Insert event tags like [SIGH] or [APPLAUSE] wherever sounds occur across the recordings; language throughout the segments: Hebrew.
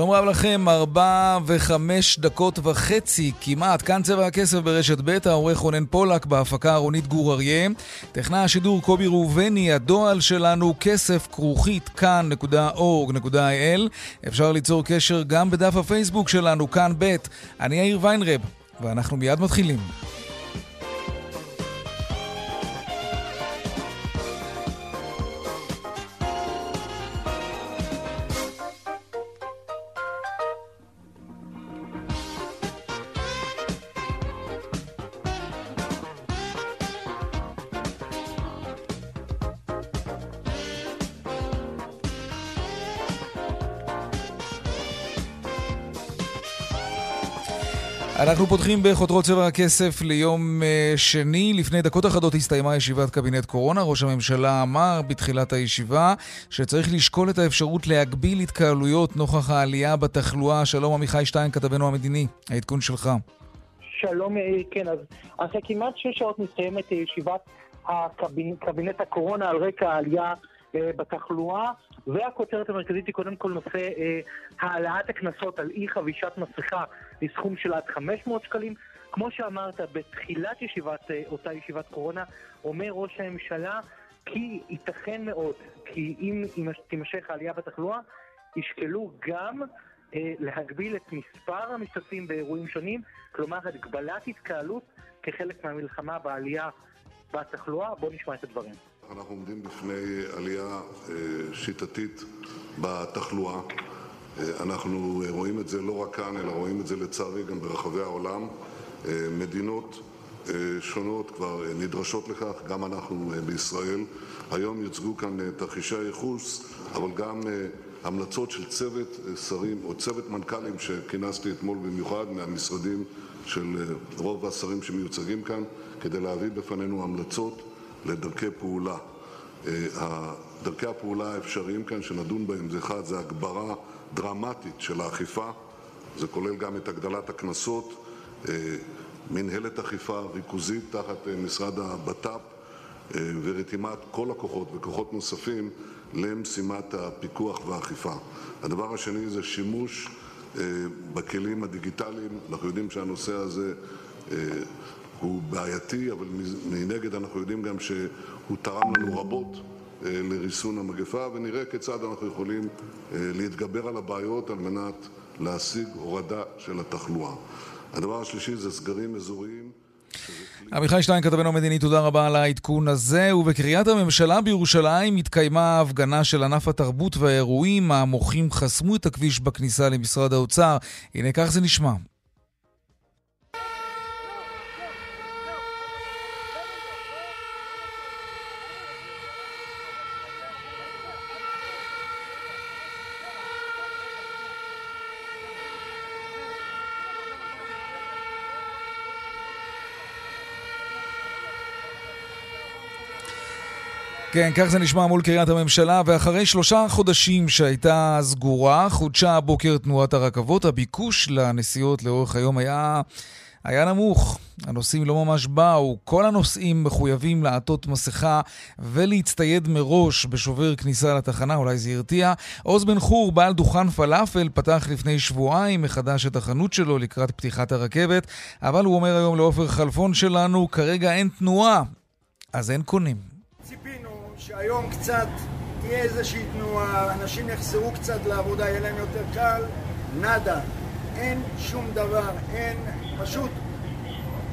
שלום רב לכם, ארבע וחמש דקות וחצי כמעט, כאן צבע הכסף ברשת ב', העורך רונן פולק, בהפקה רונית גור אריה, טכנה השידור קובי ראובני, הדועל שלנו כסף כרוכית כאן.org.il אפשר ליצור קשר גם בדף הפייסבוק שלנו, כאן ב', אני יאיר ויינרב, ואנחנו מיד מתחילים. אנחנו פותחים בחותרות צבע הכסף ליום אה, שני. לפני דקות אחדות הסתיימה ישיבת קבינט קורונה. ראש הממשלה אמר בתחילת הישיבה שצריך לשקול את האפשרות להגביל התקהלויות נוכח העלייה בתחלואה. שלום עמיחי שטיין, כתבנו המדיני. העדכון שלך. שלום יאיר, כן, אז אחרי כמעט שש שעות מסתיימת ישיבת הקבינט הקורונה על רקע העלייה אה, בתחלואה, והכותרת המרכזית היא קודם כל נושא אה, העלאת הקנסות על אי חבישת מסכה לסכום של עד 500 שקלים. כמו שאמרת, בתחילת ישיבת, אה, אותה ישיבת קורונה, אומר ראש הממשלה כי ייתכן מאוד, כי אם, אם תימשך העלייה בתחלואה, ישקלו גם אה, להגביל את מספר המשתתפים באירועים שונים, כלומר הגבלת התקהלות כחלק מהמלחמה בעלייה בתחלואה. בואו נשמע את הדברים. אנחנו עומדים בפני עלייה אה, שיטתית בתחלואה. אה, אנחנו רואים את זה לא רק כאן, אלא רואים את זה לצערי גם ברחבי העולם. אה, מדינות שונות כבר נדרשות לכך, גם אנחנו בישראל. היום יוצגו כאן תרחישי הייחוס, אבל גם המלצות של צוות שרים או צוות מנכ"לים שכינסתי אתמול במיוחד מהמשרדים של רוב השרים שמיוצגים כאן, כדי להביא בפנינו המלצות לדרכי פעולה. אה, דרכי הפעולה האפשריים כאן שנדון בהם זה אחד, זה הגברה דרמטית של האכיפה, זה כולל גם את הגדלת הקנסות, אה, מנהלת אכיפה ריכוזית תחת אה, משרד הבט"פ ורתימת כל הכוחות וכוחות נוספים למשימת הפיקוח והאכיפה. הדבר השני זה שימוש בכלים הדיגיטליים, אנחנו יודעים שהנושא הזה הוא בעייתי, אבל מנגד אנחנו יודעים גם שהוא תרם לנו רבות אה, לריסון המגפה, ונראה כיצד אנחנו יכולים אה, להתגבר על הבעיות על מנת להשיג הורדה של התחלואה. הדבר השלישי זה סגרים אזוריים. עמיחי שטיין, כתבנו המדיני, תודה רבה על העדכון הזה. ובקריית הממשלה בירושלים התקיימה הפגנה של ענף התרבות והאירועים. המוחים חסמו את הכביש בכניסה למשרד האוצר. הנה כך זה נשמע. כן, כך זה נשמע מול קריית הממשלה, ואחרי שלושה חודשים שהייתה סגורה, חודשה הבוקר תנועת הרכבות. הביקוש לנסיעות לאורך היום היה, היה נמוך. הנוסעים לא ממש באו. כל הנוסעים מחויבים לעטות מסכה ולהצטייד מראש בשובר כניסה לתחנה, אולי זה הרתיע. עוז בן חור, בעל דוכן פלאפל, פתח לפני שבועיים מחדש את החנות שלו לקראת פתיחת הרכבת, אבל הוא אומר היום לעופר חלפון שלנו, כרגע אין תנועה, אז אין קונים. שהיום קצת תהיה איזושהי תנועה, אנשים יחזרו קצת לעבודה, יהיה להם יותר קל, נאדה. אין שום דבר, אין, פשוט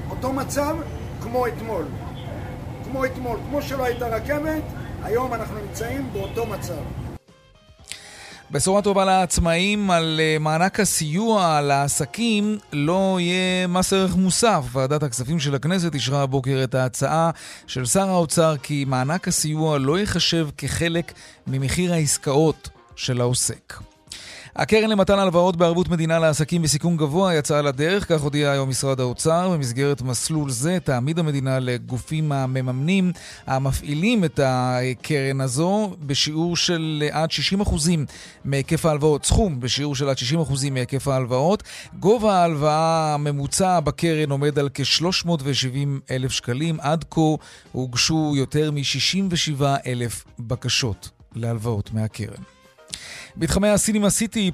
אותו מצב כמו אתמול. כמו אתמול, כמו שלא הייתה רכבת, היום אנחנו נמצאים באותו מצב. בשורה טובה לעצמאים על אה, מענק הסיוע לעסקים לא יהיה מס ערך מוסף. ועדת הכספים של הכנסת אישרה הבוקר את ההצעה של שר האוצר כי מענק הסיוע לא ייחשב כחלק ממחיר העסקאות של העוסק. הקרן למתן הלוואות בערבות מדינה לעסקים בסיכון גבוה יצאה לדרך, כך הודיע היום משרד האוצר. במסגרת מסלול זה תעמיד המדינה לגופים המממנים המפעילים את הקרן הזו בשיעור של עד 60% מהיקף ההלוואות, סכום בשיעור של עד 60% מהיקף ההלוואות. גובה ההלוואה הממוצע בקרן עומד על כ-370 אלף שקלים. עד כה הוגשו יותר מ-67 אלף בקשות להלוואות מהקרן. מתחמי הסינמה סיטי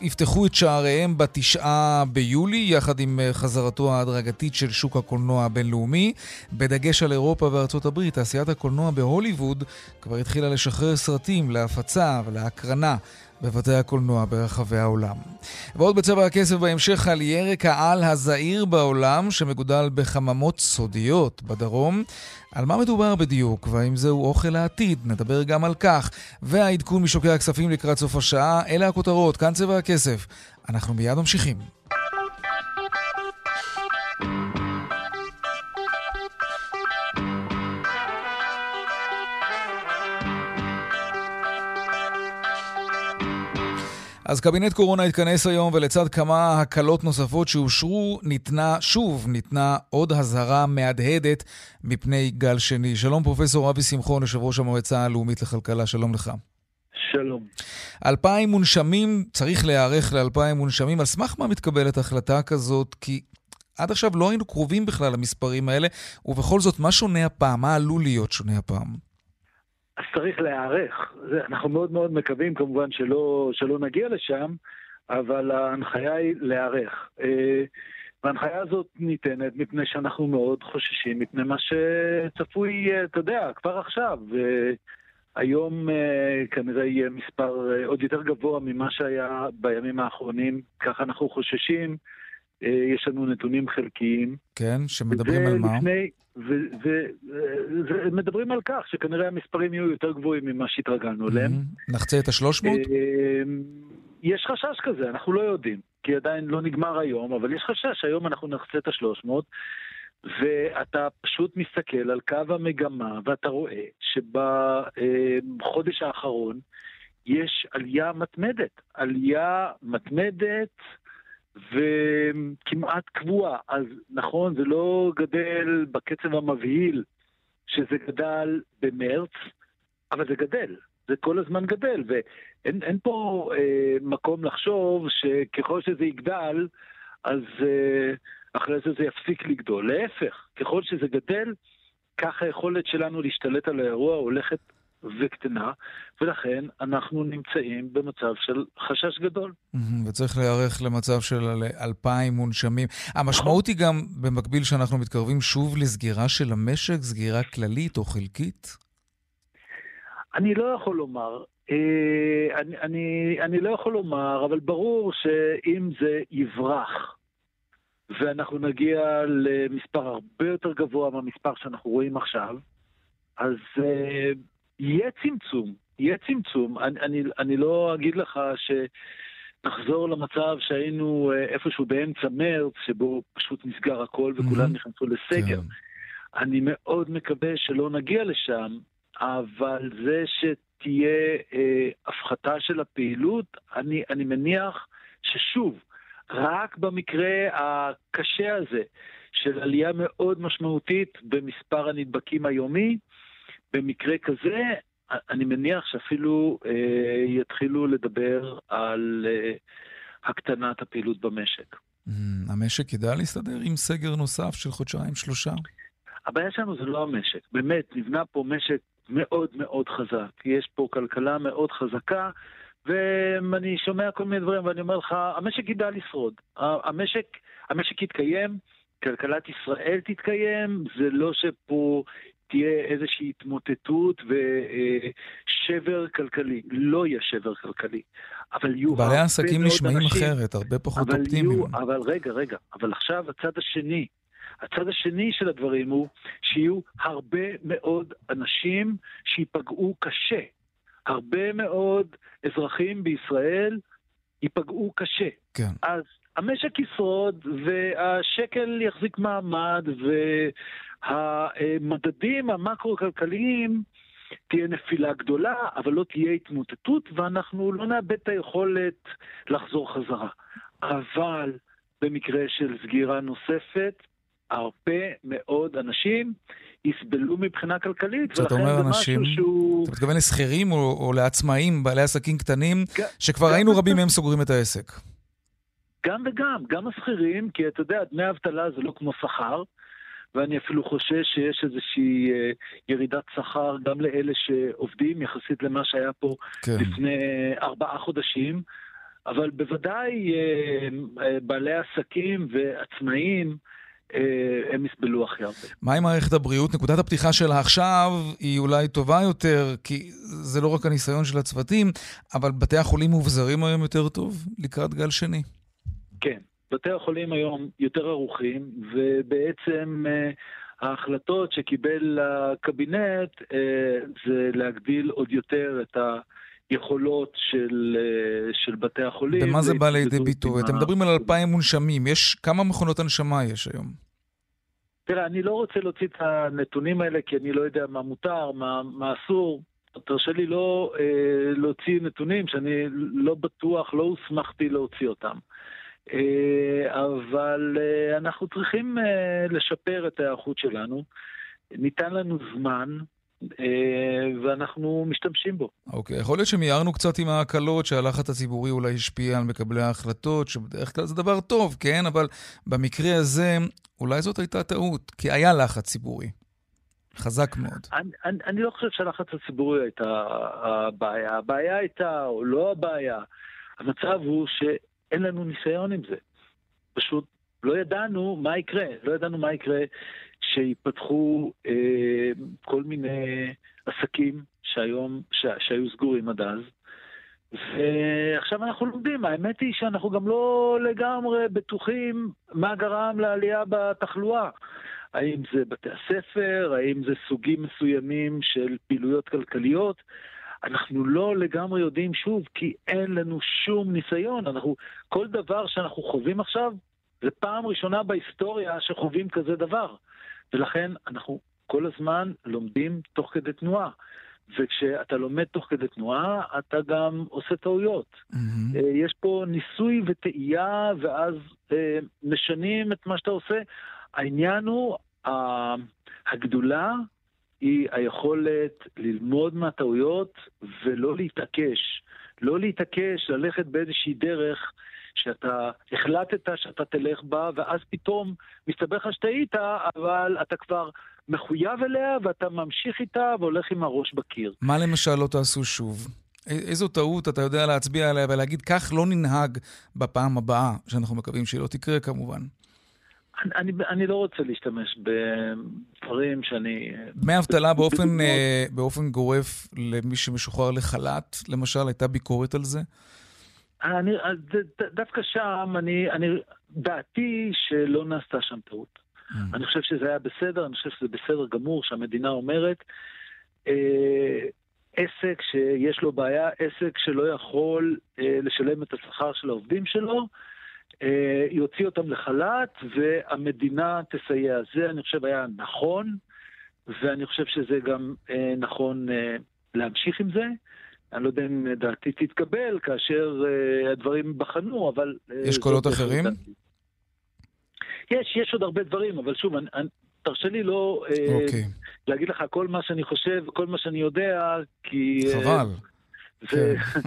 יפתחו את שעריהם בתשעה ביולי, יחד עם אה, חזרתו ההדרגתית של שוק הקולנוע הבינלאומי. בדגש על אירופה וארצות הברית, תעשיית הקולנוע בהוליווד כבר התחילה לשחרר סרטים להפצה ולהקרנה בבתי הקולנוע ברחבי העולם. ועוד בצבע הכסף בהמשך על ירק העל הזעיר בעולם, שמגודל בחממות סודיות בדרום. על מה מדובר בדיוק, והאם זהו אוכל העתיד? נדבר גם על כך. והעדכון משוקי הכספים לקראת סוף השעה, אלה הכותרות, כאן צבע הכסף. אנחנו מיד ממשיכים. אז קבינט קורונה התכנס היום, ולצד כמה הקלות נוספות שאושרו, ניתנה, שוב, ניתנה עוד אזהרה מהדהדת מפני גל שני. שלום, פרופסור אבי שמחון, יושב ראש המועצה הלאומית לכלכלה, שלום לך. שלום. אלפיים מונשמים, צריך להיערך לאלפיים מונשמים. על סמך מה מתקבלת החלטה כזאת? כי עד עכשיו לא היינו קרובים בכלל למספרים האלה, ובכל זאת, מה שונה הפעם? מה עלול להיות שונה הפעם? אז צריך להיערך. אנחנו מאוד מאוד מקווים כמובן שלא, שלא נגיע לשם, אבל ההנחיה היא להיערך. אה, וההנחיה הזאת ניתנת מפני שאנחנו מאוד חוששים מפני מה שצפוי, אה, אתה יודע, כבר עכשיו. היום אה, כנראה יהיה מספר עוד יותר גבוה ממה שהיה בימים האחרונים, ככה אנחנו חוששים. יש לנו נתונים חלקיים. כן, שמדברים על מה? לפני, ומדברים על כך שכנראה המספרים יהיו יותר גבוהים ממה שהתרגלנו אליהם. נחצה את השלוש מאות? אמ, יש חשש כזה, אנחנו לא יודעים, כי עדיין לא נגמר היום, אבל יש חשש שהיום אנחנו נחצה את השלוש מאות, ואתה פשוט מסתכל על קו המגמה, ואתה רואה שבחודש האחרון יש עלייה מתמדת. עלייה מתמדת וכמעט קבועה. אז נכון, זה לא גדל בקצב המבהיל שזה גדל במרץ, אבל זה גדל. זה כל הזמן גדל, ואין פה אה, מקום לחשוב שככל שזה יגדל, אז אה, אחרי זה זה יפסיק לגדול. להפך, ככל שזה גדל, כך היכולת שלנו להשתלט על האירוע הולכת וקטנה, ולכן אנחנו נמצאים במצב של חשש גדול. וצריך להיערך למצב של אלפיים מונשמים. המשמעות היא גם, במקביל שאנחנו מתקרבים שוב לסגירה של המשק, סגירה כללית או חלקית? אני לא יכול לומר. אה, אני, אני, אני לא יכול לומר, אבל ברור שאם זה יברח, ואנחנו נגיע למספר הרבה יותר גבוה מהמספר שאנחנו רואים עכשיו, אז אה, יהיה צמצום, יהיה צמצום. אני, אני, אני לא אגיד לך שנחזור למצב שהיינו אה, איפשהו באמצע מרץ, שבו פשוט נסגר הכל וכולם mm-hmm. נכנסו לסגר. כן. אני מאוד מקווה שלא נגיע לשם, אבל זה שתהיה אה, הפחתה של הפעילות, אני, אני מניח ששוב, רק במקרה הקשה הזה של עלייה מאוד משמעותית במספר הנדבקים היומי, במקרה כזה, אני מניח שאפילו אה, יתחילו לדבר על אה, הקטנת הפעילות במשק. Mm, המשק ידע להסתדר עם סגר נוסף של חודשיים-שלושה? הבעיה שלנו זה לא המשק. באמת, נבנה פה משק מאוד מאוד חזק. יש פה כלכלה מאוד חזקה, ואני שומע כל מיני דברים, ואני אומר לך, המשק ידע לשרוד. המשק, המשק יתקיים, כלכלת ישראל תתקיים, זה לא שפה תהיה איזושהי התמוטטות ושבר כלכלי. לא יהיה שבר כלכלי, אבל יהיו בעלי העסקים נשמעים אנשים, אחרת, הרבה פחות אופטימיים. אבל רגע, רגע, אבל עכשיו הצד השני, הצד השני של הדברים הוא שיהיו הרבה מאוד אנשים שייפגעו קשה. הרבה מאוד אזרחים בישראל ייפגעו קשה. כן. אז המשק ישרוד, והשקל יחזיק מעמד, והמדדים המקרו-כלכליים, תהיה נפילה גדולה, אבל לא תהיה התמוטטות, ואנחנו לא נאבד את היכולת לחזור חזרה. אבל במקרה של סגירה נוספת, הרבה מאוד אנשים יסבלו מבחינה כלכלית, ולכן אומר זה אנשים, משהו שהוא... אתה מתכוון לשכירים או, או לעצמאים, בעלי עסקים קטנים, ג- שכבר ראינו וגם. רבים מהם סוגרים את העסק. גם וגם, גם השכירים, כי אתה יודע, דמי אבטלה זה לא כמו שכר, ואני אפילו חושש שיש איזושהי אה, ירידת שכר גם לאלה שעובדים יחסית למה שהיה פה כן. לפני ארבעה חודשים, אבל בוודאי אה, אה, בעלי עסקים ועצמאים, אה, הם יסבלו הכי הרבה. מה עם מערכת הבריאות? נקודת הפתיחה שלה עכשיו היא אולי טובה יותר, כי זה לא רק הניסיון של הצוותים, אבל בתי החולים מובזרים היום יותר טוב לקראת גל שני. כן, בתי החולים היום יותר ערוכים, ובעצם אה, ההחלטות שקיבל הקבינט אה, זה להגדיל עוד יותר את היכולות של, אה, של בתי החולים. במה זה בא לידי ביטוי? אתם ה- מדברים על 2,000 מונשמים, יש כמה מכונות הנשמה יש היום? תראה, אני לא רוצה להוציא את הנתונים האלה, כי אני לא יודע מה מותר, מה, מה אסור. תרשה לי לא אה, להוציא נתונים שאני לא בטוח, לא הוסמכתי להוציא אותם. אה, אבל אה, אנחנו צריכים אה, לשפר את ההיערכות שלנו. ניתן לנו זמן, ואנחנו משתמשים בו. אוקיי, יכול להיות שמיהרנו קצת עם ההקלות שהלחץ הציבורי אולי השפיע על מקבלי ההחלטות, שבדרך כלל זה דבר טוב, כן? אבל במקרה הזה, אולי זאת הייתה טעות, כי היה לחץ ציבורי. חזק מאוד. אני, אני, אני לא חושב שהלחץ הציבורי הייתה הבעיה. הבעיה הייתה, או לא הבעיה, המצב הוא שאין לנו ניסיון עם זה. פשוט לא ידענו מה יקרה. לא ידענו מה יקרה שיפתחו אה, כל מיני עסקים שהיום, ש, שהיו סגורים עד אז. ועכשיו אנחנו לומדים, האמת היא שאנחנו גם לא לגמרי בטוחים מה גרם לעלייה בתחלואה. האם זה בתי הספר, האם זה סוגים מסוימים של פעילויות כלכליות. אנחנו לא לגמרי יודעים שוב, כי אין לנו שום ניסיון. אנחנו, כל דבר שאנחנו חווים עכשיו, זה פעם ראשונה בהיסטוריה שחווים כזה דבר. ולכן אנחנו כל הזמן לומדים תוך כדי תנועה. וכשאתה לומד תוך כדי תנועה, אתה גם עושה טעויות. מהמם. אה, יש פה ניסוי וטעייה, ואז אה, משנים את מה שאתה עושה. העניין הוא, הגדולה היא היכולת ללמוד מהטעויות ולא להתעקש. לא להתעקש, ללכת באיזושהי דרך שאתה החלטת שאתה תלך בה, ואז פתאום מסתבר לך שטעית, אבל אתה כבר מחויב אליה, ואתה ממשיך איתה והולך עם הראש בקיר. מה למשל לא תעשו שוב? איזו טעות אתה יודע להצביע עליה ולהגיד, כך לא ננהג בפעם הבאה, שאנחנו מקווים שהיא לא תקרה כמובן. אני, אני, לא רוצה להשתמש בדברים שאני... דמי אבטלה באופן. אה, באופן גורף למי שמשוחרר לחל"ת, למשל, הייתה ביקורת על זה? אני, דווקא שם, אני, אני, דעתי שלא נעשתה שם טעות. אני חושב שזה היה בסדר, אני חושב שזה בסדר גמור שהמדינה אומרת, אה, עסק שיש לו בעיה, עסק שלא יכול אה, לשלם את השכר של העובדים שלו, אה, יוציא אותם לחל"ת והמדינה תסייע. זה, אני חושב, היה נכון, ואני חושב שזה גם אה, נכון אה, להמשיך עם זה. אני לא יודע אם דעתי תתקבל כאשר אה, הדברים ייבחנו, אבל... אה, יש קולות אחרים? דעתי. יש, יש עוד הרבה דברים, אבל שוב, אני, אני, תרשה לי לא אה, אוקיי, להגיד לך כל מה שאני חושב, כל מה שאני יודע, כי... אה, חבל. זה, כן.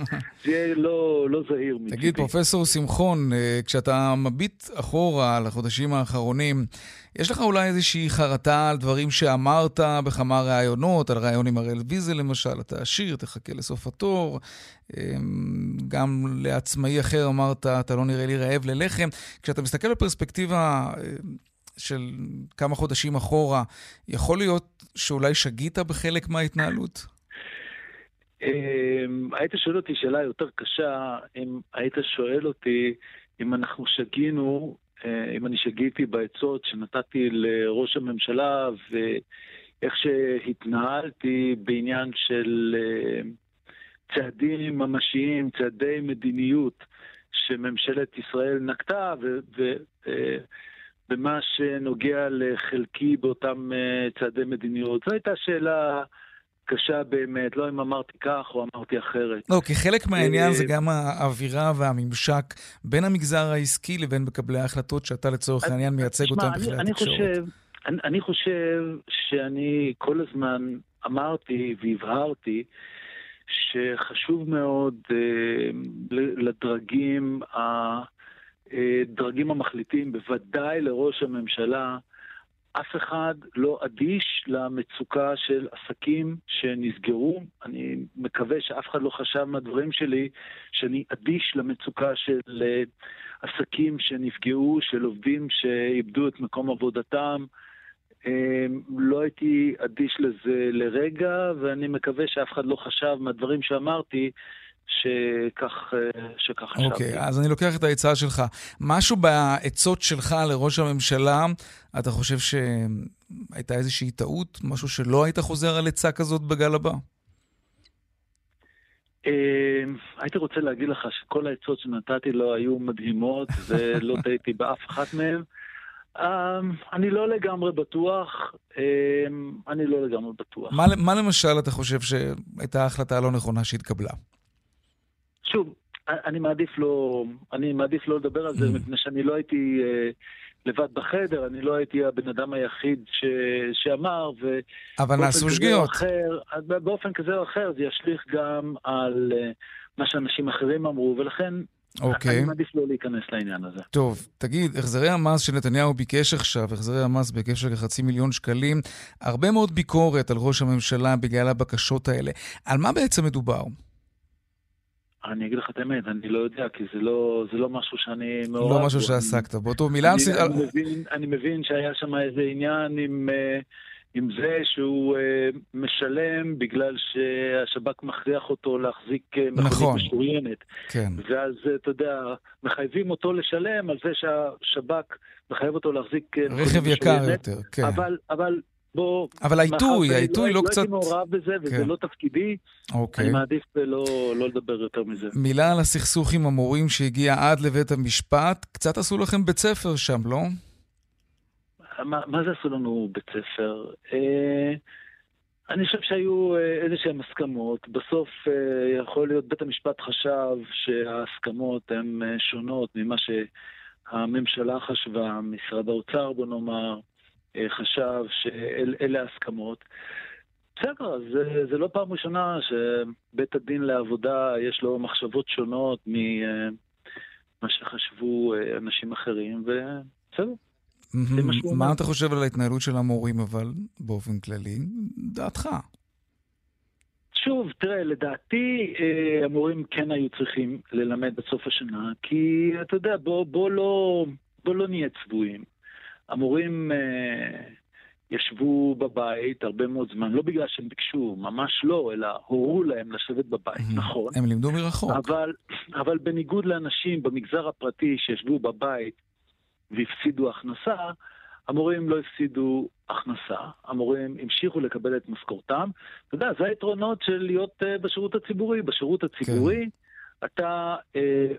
זה יהיה לא, לא זהיר מצידי. תגיד, פרופסור שמחון, אה, כשאתה מביט אחורה על החודשים האחרונים, יש לך אולי איזושהי חרטה על דברים שאמרת בכמה ראיונות, על ראיון עם הראל ויזל למשל, אתה עשיר, תחכה לסוף התור. אה, גם לעצמאי אחר אמרת, אתה לא נראה לי רעב ללחם. כשאתה מסתכל בפרספקטיבה אה, של כמה חודשים אחורה, יכול להיות שאולי שגית בחלק מההתנהלות? אמ, היית שואל אותי שאלה יותר קשה, אם היית שואל אותי אם אנחנו שגינו, אה, אם אני שגיתי בעצות שנתתי לראש הממשלה ואיך שהתנהלתי בעניין של אה, צעדים ממשיים, צעדי מדיניות שממשלת ישראל נקטה, ובמה אה, שנוגע לחלקי באותם צעדי מדיניות. זו הייתה שאלה קשה באמת, לא אם אמרתי כך או אמרתי אחרת. לא, כי חלק מהעניין זה גם האווירה והממשק בין המגזר העסקי לבין מקבלי ההחלטות שאתה לצורך העניין מייצג אותם בכלי התקשורת. אני, חושב שאני כל הזמן אמרתי והבהרתי שחשוב מאוד אה, לדרגים, הדרגים אה, המחליטים, בוודאי לראש הממשלה, אף אחד לא אדיש למצוקה של עסקים שנסגרו. אני מקווה שאף אחד לא חשב מהדברים שלי שאני אדיש למצוקה של אה, עסקים שנפגעו, של עובדים שאיבדו את מקום עבודתם. אמ, לא הייתי אדיש לזה לרגע, ואני מקווה שאף אחד לא חשב מהדברים שאמרתי שכך, אה, שכך חשבתי. אוקיי, okay, אז אני לוקח את העצה שלך. משהו בעצות שלך לראש הממשלה, אתה חושב שהייתה איזושהי טעות? משהו שלא היית חוזר על עצה כזאת בגל הבא? אמ, הייתי רוצה להגיד לך שכל העצות שנתתי לו היו מדהימות, [LAUGHS] ולא טעיתי באף אחת מהן. אמ, אני לא לגמרי בטוח, אמ, אני לא לגמרי בטוח. מה, מה למשל אתה חושב שהייתה ההחלטה הלא נכונה שהתקבלה? שוב, אני מעדיף לא, אני מעדיף לא לדבר על זה, mm. מפני שאני לא הייתי אה, לבד בחדר, אני לא הייתי הבן אדם היחיד ש, שאמר, ו... אבל נעשו שגיאות. אחר, באופן כזה או אחר זה ישליך גם על אה, מה שאנשים אחרים אמרו, ולכן אוקיי. אני מעדיף לא להיכנס לעניין הזה. טוב, תגיד, החזרי המס שנתניהו ביקש עכשיו, החזרי המס בהיקף של כחצי מיליון שקלים, הרבה מאוד ביקורת על ראש הממשלה בגלל הבקשות האלה. על מה בעצם מדובר? אני אגיד לך את האמת, אני לא יודע, כי זה לא, זה לא משהו שאני מעורב לא משהו שעסקת בו. טוב, מילה. אני, אני, מבין, אני מבין שהיה שם איזה עניין עם... Uh, עם זה שהוא uh, משלם בגלל שהשב"כ מכריח אותו להחזיק uh, מכונית נכון. משוריינת. כן. ואז, אתה יודע, מחייבים אותו לשלם על זה שהשב"כ מחייב אותו להחזיק. רכב יקר יותר, כן. אבל, אבל בוא... אבל העיתוי, העיתוי לא, לא קצת... לא הייתי מעורב בזה, וזה כן. לא תפקידי. אוקיי. אני מעדיף לא, לא לדבר יותר מזה. מילה על הסכסוך עם המורים שהגיע עד לבית המשפט. קצת עשו לכם בית ספר שם, לא? מה, מה זה עשו לנו בית ספר? אה, אני חושב שהיו אה, איזה שהן הסכמות. בסוף אה, יכול להיות בית המשפט חשב שההסכמות הן אה, שונות ממה שהממשלה חשבה, משרד האוצר בוא נאמר, חשב שאלה ההסכמות. בסדר, זה, זה לא פעם ראשונה שבית הדין לעבודה יש לו מחשבות שונות ממה אה, שחשבו אה, אנשים אחרים, ובסדר. מה אתה חושב על ההתנהלות של המורים, אבל באופן כללי? דעתך. שוב, תראה, לדעתי אה, המורים כן היו צריכים ללמד עד סוף השנה, כי אתה יודע, בוא, בוא, לא, בוא לא נהיה צבועים. המורים אה, ישבו בבית הרבה מאוד זמן, לא בגלל שהם ביקשו, ממש לא, אלא הורו להם לשבת בבית, נכון. הם לימדו מרחוק. אבל, אבל בניגוד לאנשים במגזר הפרטי שישבו בבית והפסידו הכנסה, המורים לא הפסידו הכנסה, המורים המשיכו לקבל את משכורתם. אתה יודע, זה היתרונות של להיות uh, בשירות הציבורי. בשירות הציבורי כן. אתה uh,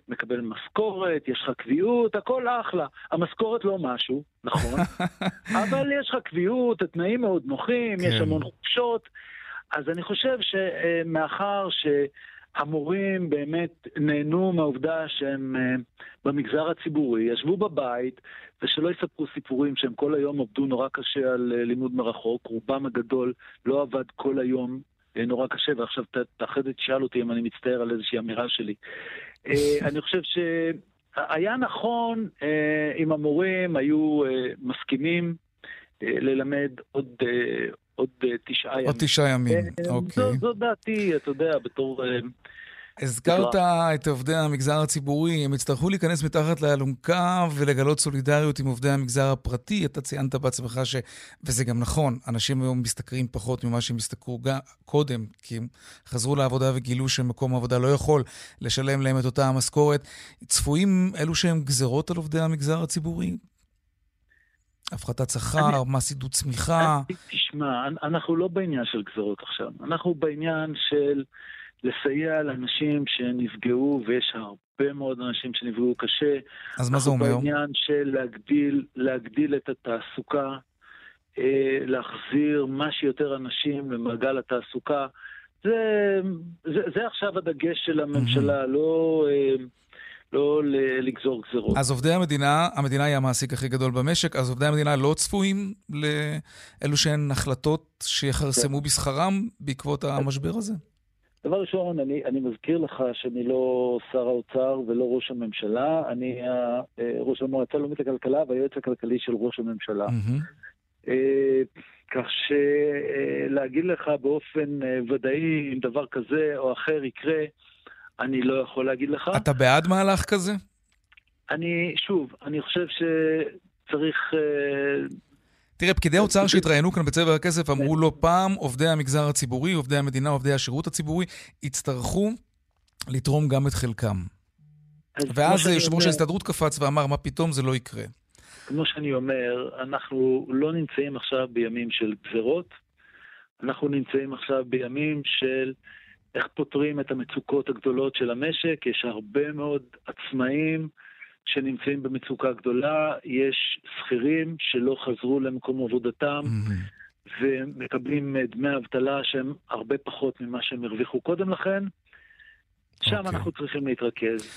מקבל משכורת, יש לך קביעות, הכל אחלה. המשכורת לא משהו, נכון, [LAUGHS] אבל יש לך קביעות, התנאים מאוד נוחים, כן. יש המון חופשות. אז אני חושב שמאחר ש... המורים באמת נהנו מהעובדה שהם uh, במגזר הציבורי, ישבו בבית, ושלא יספרו סיפורים שהם כל היום עבדו נורא קשה על uh, לימוד מרחוק, רובם הגדול לא עבד כל היום נורא קשה, ועכשיו אחרי זה תשאל אותי אם אני מצטער על איזושהי אמירה שלי. Uh, [LAUGHS] אני חושב שהיה נכון uh, אם המורים היו uh, מסכימים ללמד עוד... עוד תשעה ימים. עוד תשעה ימים, אוקיי. זו דעתי, אתה יודע, בתור... הזכרת את עובדי המגזר הציבורי, הם יצטרכו להיכנס מתחת לאלונקה ולגלות סולידריות עם עובדי המגזר הפרטי. אתה ציינת בעצמך ש... וזה גם נכון, אנשים היום משתכרים פחות ממה שהם השתכרו קודם, כי הם חזרו לעבודה וגילו שמקום העבודה לא יכול לשלם להם את אותה המשכורת. צפויים אלו שהם גזרות על עובדי המגזר הציבורי? הפחתת שכר, מס עידוד צמיחה. תשמע, אנחנו לא בעניין של גזרות עכשיו, אנחנו בעניין של... לסייע לאנשים שנפגעו, ויש הרבה מאוד אנשים שנפגעו קשה. אז מה זה אומר? בעניין של להגדיל, להגדיל את התעסוקה, אה, להחזיר מה שיותר אנשים למעגל התעסוקה. זה, זה, זה עכשיו הדגש של הממשלה, לא, אה, לא לגזור גזרות. אז עובדי המדינה, המדינה היא המעסיק הכי גדול במשק, אז עובדי המדינה לא צפויים לאלו שהן החלטות שיכרסמו בשכרם בעקבות המשבר הזה? דבר ראשון, אני, אני מזכיר לך שאני לא שר האוצר ולא ראש הממשלה, אני ה- אה, ראש המועצה הלאומית לכלכלה והיועץ הכלכלי של ראש הממשלה. אה, כך שלהגיד לך באופן אה, ודאי אם דבר כזה או אחר יקרה, אני לא יכול להגיד לך. אתה בעד מהלך כזה? אני, שוב, אני חושב שצריך... אה, תראה, פקידי האוצר שהתראיינו כאן בצבע הכסף אמרו לא פעם, עובדי המגזר הציבורי, עובדי המדינה, עובדי השירות הציבורי, יצטרכו לתרום גם את חלקם. ואז יושב ראש ההסתדרות קפץ ואמר, מה פתאום, זה לא יקרה. כמו שאני אומר, אנחנו לא נמצאים עכשיו בימים של גזרות, אנחנו נמצאים עכשיו בימים של איך פותרים את המצוקות הגדולות של המשק. יש הרבה מאוד עצמאים שנמצאים במצוקה גדולה, יש שכירים שלא חזרו למקום עבודתם מהמם. ומקבלים אה, דמי אבטלה שהם הרבה פחות ממה שהם הרוויחו קודם לכן. שם אוקיי. אנחנו צריכים להתרכז.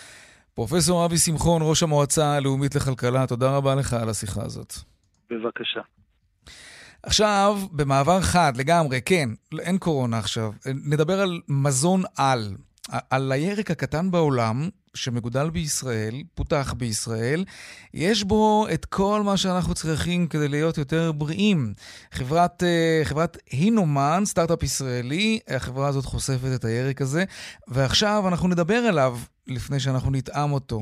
פרופסור אבי שמחון, ראש המועצה הלאומית לכלכלה, תודה רבה לך על השיחה הזאת. בבקשה. עכשיו, במעבר חד לגמרי, כן, אין קורונה עכשיו. נדבר על מזון על. על הירק הקטן בעולם, שמגודל בישראל, פותח בישראל, יש בו את כל מה שאנחנו צריכים כדי להיות יותר בריאים. חברת, אה, חברת הינומן, סטארט-אפ ישראלי, החברה הזאת חושפת את הירק הזה, ועכשיו אנחנו נדבר עליו לפני שאנחנו נטעם אותו.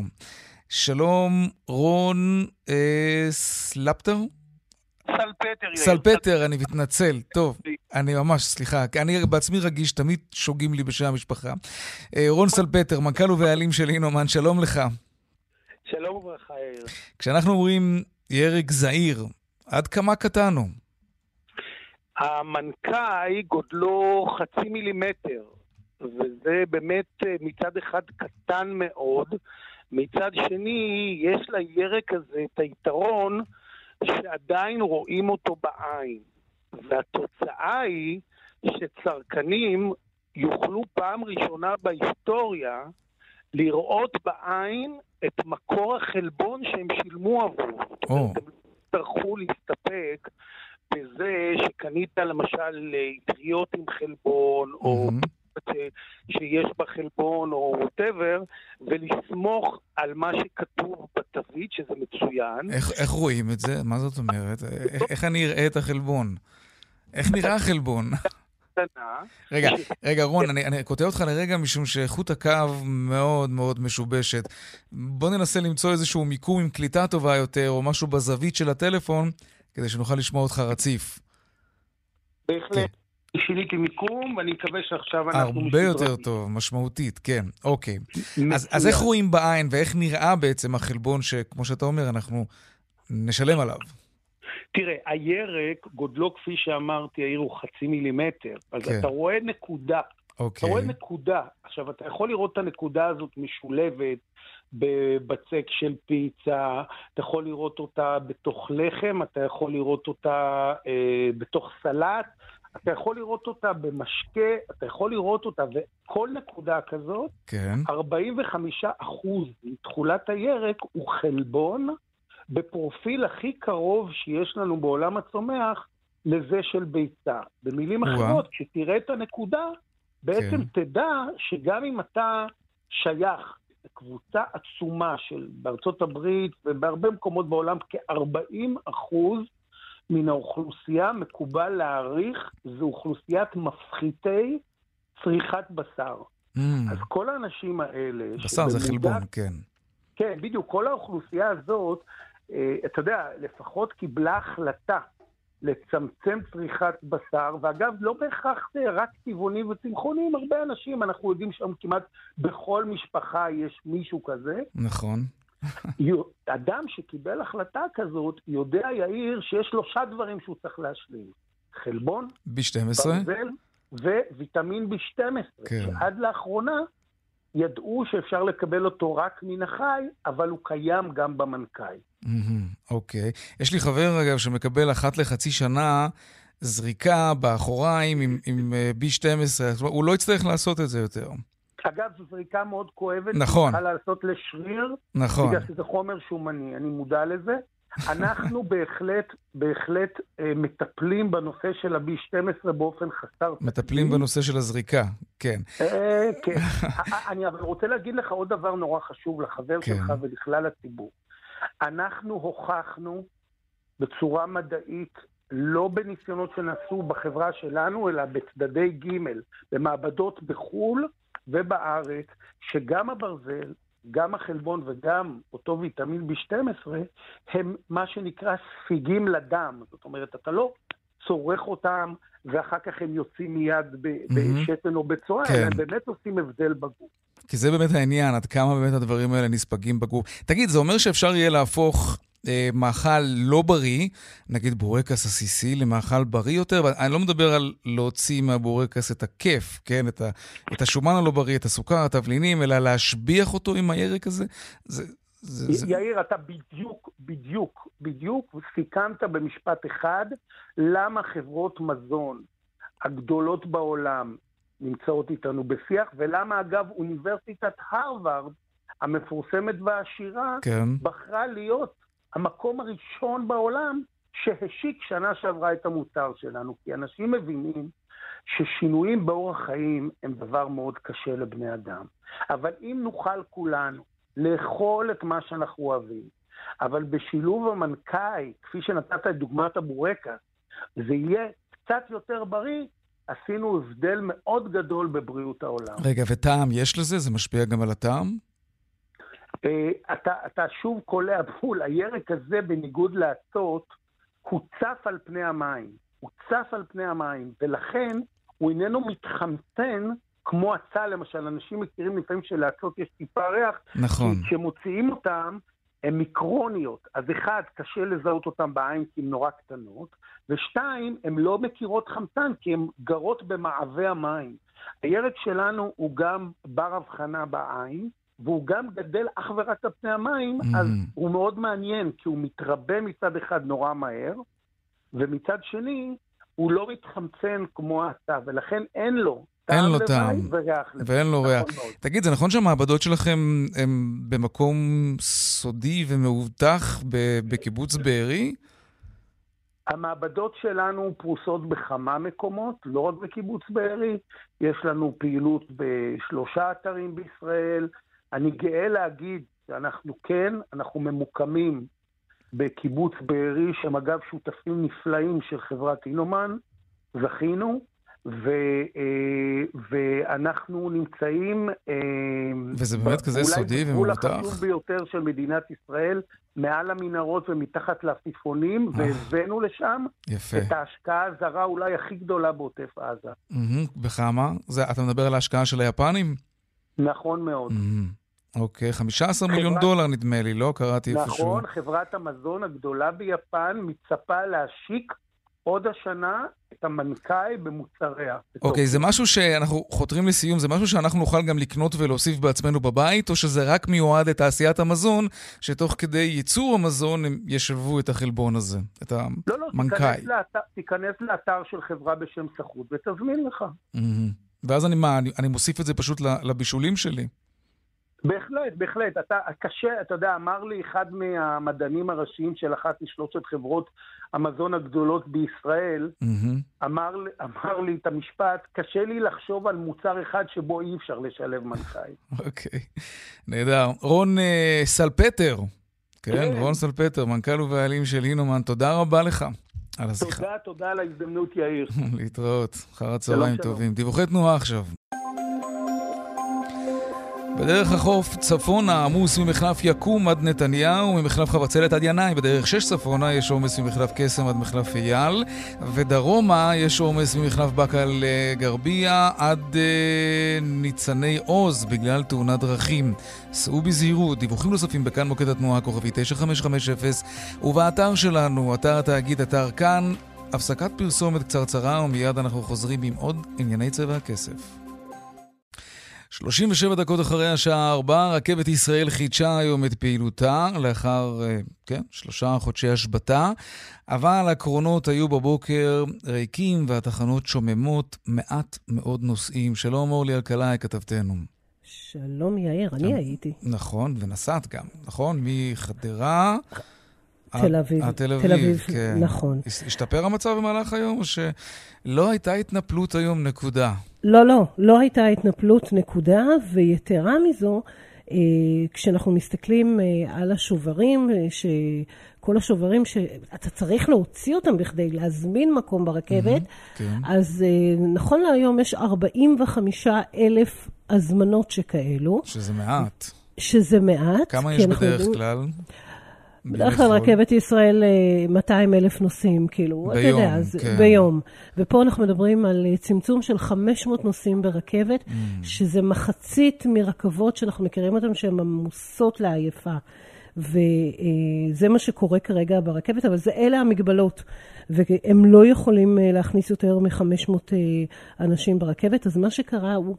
שלום, רון אה, סלפטר? סלפטר. סלפטר, אני מתנצל. טוב, אני ממש, סליחה, כי אני בעצמי רגיש, תמיד שוגים לי בשם המשפחה. אה, רון סלפטר, מנכ"ל ובעלים של הינומן, שלום לך. שלום וברכה, יאיר. כשאנחנו אומרים ירק זעיר, עד כמה קטן הוא? המנכ"י גודלו חצי מילימטר, וזה באמת אה, מצד אחד קטן מאוד, מצד שני יש לירק הזה את היתרון שעדיין רואים אותו בעין. והתוצאה היא שצרכנים יוכלו פעם ראשונה בהיסטוריה לראות בעין את מקור החלבון שהם שילמו עבורו. אומרת, הם יצטרכו להסתפק בזה שקנית למשל אטריות עם חלבון, או מהמם. ש- שיש בה חלבון או ווטאבר, ולסמוך על מה שכתוב בתווית, שזה מצוין. איך, איך רואים את זה? מה זאת אומרת? איך, איך אני אראה את החלבון? איך נראה החלבון? רגע, רגע, רון, אני, אני קוטע אותך לרגע משום שאיכות הקו מאוד מאוד משובשת. בוא ננסה למצוא איזשהו מיקום עם קליטה טובה יותר, או משהו בזווית של הטלפון, כדי שנוכל לשמוע אותך רציף. בהחלט. שיניתי מיקום, ואני מקווה שעכשיו אנחנו הרבה. יותר טוב, משמעותית, כן, אוקיי. אז, אז. איך רואים בעין ואיך נראה בעצם החלבון שכמו שאתה אומר, אנחנו נשלם עליו? תראה, הירק, גודלו כפי שאמרתי, העיר הוא חצי מילימטר. אז כן. אתה רואה נקודה. אתה אוקיי. רואה נקודה. עכשיו, אתה יכול לראות את הנקודה הזאת משולבת בבצק של פיצה, אתה יכול לראות אותה בתוך לחם, אתה יכול לראות אותה אה, בתוך סלט, אתה יכול לראות אותה במשקה, אתה יכול לראות אותה, וכל נקודה כזאת, כן. 45 אחוז מתכולת הירק הוא חלבון בפרופיל הכי קרוב שיש לנו בעולם הצומח לזה של ביצה. במילים או-אה. אחרות, כשתראה את הנקודה, בעצם כן. תדע שגם אם אתה שייך לקבוצה עצומה של בארצות הברית ובהרבה מקומות בעולם, כ-40 אחוז מן האוכלוסייה מקובל להעריך, זו אוכלוסיית מפחיתי צריכת בשר. Mm, אז כל האנשים האלה... בשר זה חלבון, כן. כן, בדיוק. כל האוכלוסייה הזאת, אה, אתה יודע, לפחות קיבלה החלטה לצמצם צריכת בשר, ואגב, לא בהכרח זה רק טבעונים וצמחונים, הרבה אנשים, אנחנו יודעים שם כמעט בכל משפחה יש מישהו כזה. נכון. אדם שקיבל החלטה כזאת, יודע, יאיר, שיש שלושה דברים שהוא צריך להשלים. חלבון, ב-12? ברזל וויטמין B12, כן. שעד לאחרונה ידעו שאפשר לקבל אותו רק מן החי, אבל הוא קיים גם. מהמם, אוקיי. יש לי חבר, אגב, שמקבל אחת לחצי שנה זריקה באחוריים עם, עם אה, B12, זאת אומרת, הוא לא יצטרך לעשות את זה יותר. אגב, זו זריקה מאוד כואבת. נכון. צריכה לעשות לשריר, נכון. בגלל שזה חומר שומני, אני מודע לזה. אנחנו [LAUGHS] בהחלט, בהחלט אה, מטפלים בנושא של ה-B12 באופן חסר... מטפלים תקדים. בנושא של הזריקה, כן. אה, כן. [LAUGHS] אה, אני רוצה להגיד לך עוד דבר נורא חשוב לחבר כן. שלך ולכלל הציבור. אנחנו הוכחנו בצורה מדעית, לא בניסיונות שנעשו בחברה שלנו, אלא בצדדי ג' במעבדות בחו"ל ובארץ, שגם הברזל, גם החלבון וגם אותו ויטמין B12 הם מה שנקרא ספיגים לדם. זאת אומרת, אתה לא צורך אותם ואחר כך הם יוצאים מיד. בשתן או בצואה, כן. הם באמת עושים הבדל בגוף. כי זה באמת העניין, עד כמה באמת הדברים האלה נספגים בגוף. תגיד, זה אומר שאפשר יהיה להפוך אה, מאכל לא בריא, נגיד בורקס עסיסי, למאכל בריא יותר? אני לא מדבר על להוציא מהבורקס את הכיף, כן? את, ה, את השומן הלא בריא, את הסוכר, התבלינים, אלא להשביח אותו עם הירק הזה? זה... זה, זה... יאיר, אתה בדיוק, בדיוק, בדיוק סיכמת במשפט אחד למה חברות מזון הגדולות בעולם נמצאות איתנו בשיח, ולמה אגב אוניברסיטת הרווארד המפורסמת והעשירה כן. בחרה להיות המקום הראשון בעולם שהשיק שנה שעברה את המוצר שלנו. כי אנשים מבינים ששינויים באורח חיים הם דבר מאוד קשה לבני אדם. אבל אם נוכל כולנו לאכול את מה שאנחנו אוהבים, אבל בשילוב המנכאי, כפי שנתת את דוגמת הבורקס, זה יהיה קצת יותר בריא, עשינו הבדל מאוד גדול בבריאות העולם. רגע, וטעם יש לזה? זה משפיע גם על הטעם? אה, אתה, אתה שוב קולע בול, הירק הזה, בניגוד לאצות, הוא צף על פני המים. הוא צף על פני המים, ולכן הוא איננו מתחמצן כמו הצל, למשל. אנשים מכירים לפעמים שלאצות יש טיפה ריח, נכון. כשמוציאים אותם, הן מיקרוניות. אז אחד, קשה לזהות אותן בעין כי הן נורא קטנות, ושתיים, הן לא מכירות חמצן כי הן גרות במעבה המים. הירק שלנו הוא גם בר הבחנה בעין, והוא גם גדל אך ורק על פני המים, Mhm. אז הוא מאוד מעניין, כי הוא מתרבה מצד אחד נורא מהר, ומצד שני, הוא לא מתחמצן כמו העצה, ולכן אין לו אין לו טעם. ואין לו ריח. נכון מאוד. תגיד, זה נכון שהמעבדות שלכם הן במקום סודי ומאובטח בקיבוץ בארי? המעבדות שלנו פרוסות בכמה מקומות, לא רק בקיבוץ בארי, יש לנו פעילות בשלושה אתרים בישראל. אני גאה להגיד שאנחנו כן, אנחנו ממוקמים בקיבוץ בארי, שהם אגב שותפים נפלאים של חברת אינומן, זכינו, ו, אה, ואנחנו נמצאים... אה, וזה באמת כזה סודי אולי בגבול? החשוב ביותר של מדינת ישראל, מעל המנהרות ומתחת לעפיפונים, אה. והבאנו לשם יפה. את ההשקעה הזרה אולי הכי גדולה בעוטף עזה. בכמה? אתה מדבר על ההשקעה של היפנים? נכון מאוד. אוקיי, 15 מיליון חברת- דולר נדמה לי, לא? קראתי איפשהו. נכון, חברת המזון הגדולה ביפן מצפה להשיק עוד השנה את המנכ"י במוצריה. אוקיי, זה משהו שאנחנו חותרים לסיום, זה משהו שאנחנו נוכל גם לקנות ולהוסיף בעצמנו בבית, או שזה רק מיועד לתעשיית המזון, שתוך כדי ייצור המזון הם ישלבו את החלבון הזה, את לא, לא, המנכ"י. תיכנס לאתר, תיכנס לאתר של חברה בשם סחוט ותזמין לך. מהמם. ואז אני מה, אני, אני מוסיף את זה פשוט לבישולים שלי. בהחלט, בהחלט. אתה, קשה, אתה יודע, אמר לי אחד מהמדענים הראשיים של אחת משלושת חברות המזון הגדולות בישראל, מהמם. אמר, אמר לי את המשפט, קשה לי לחשוב על מוצר אחד שבו אי אפשר לשלב מנכ"י. אוקיי, נהדר. רון אה, סלפטר, כן, כן. רון סלפטר, מנכ"ל ובעלים של הינומן, תודה רבה לך על השיחה. תודה, תודה על ההזדמנות, יאיר. [LAUGHS] להתראות, אחר הצהריים. טובים. דיווחי תנועה עכשיו. בדרך החוף צפונה עמוס ממחלף יקום עד נתניהו, ממחלף חבצלת עד ינאי. בדרך שש צפונה יש עומס ממחלף קסם עד מחלף אייל, ודרומה יש עומס ממחלף באקה לגרבייה עד אה, ניצני עוז בגלל תאונת דרכים. סעו בזהירות, דיווחים נוספים בכאן מוקד התנועה כוכבי 9550 ובאתר שלנו, אתר התאגיד, אתר כאן. הפסקת פרסומת קצרצרה ומיד אנחנו חוזרים עם עוד ענייני צבע הכסף. 37 דקות אחרי השעה 4, רכבת ישראל חידשה היום את פעילותה לאחר, אה, כן, שלושה חודשי השבתה, אבל הקרונות היו בבוקר ריקים והתחנות שוממות מעט מאוד נוסעים. שלום אורלי אלקלעי, כתבתנו. שלום יאיר, אני הייתי. נכון, ונסעת גם, נכון? מחדרה... תל אביב. תל תל אביב, כן. נכון. השתפר המצב במהלך היום, או שלא הייתה התנפלות היום, נקודה? לא, לא, לא הייתה התנפלות, נקודה, ויתרה מזו, אה, כשאנחנו מסתכלים אה, על השוברים, אה, שכל השוברים שאתה צריך להוציא אותם בכדי להזמין מקום ברכבת, כן. אז נכון להיום יש 45 אלף הזמנות שכאלו, שזה מעט. שזה מעט. כמה יש בדרך יודעים- כלל? בדרך כלל? רכבת ישראל אה, 200 אלף נוסעים, כאילו, אתה ביום, יודע, אז, כן. ביום. ופה אנחנו מדברים על אה, צמצום של 500 נוסעים ברכבת, Mm. שזה מחצית מרכבות שאנחנו מכירים אותן שהן עמוסות לעייפה. וזה מה שקורה כרגע ברכבת, אבל זה אלה המגבלות. והם לא יכולים אה, להכניס יותר מ-500 אנשים ברכבת, אז מה שקרה הוא...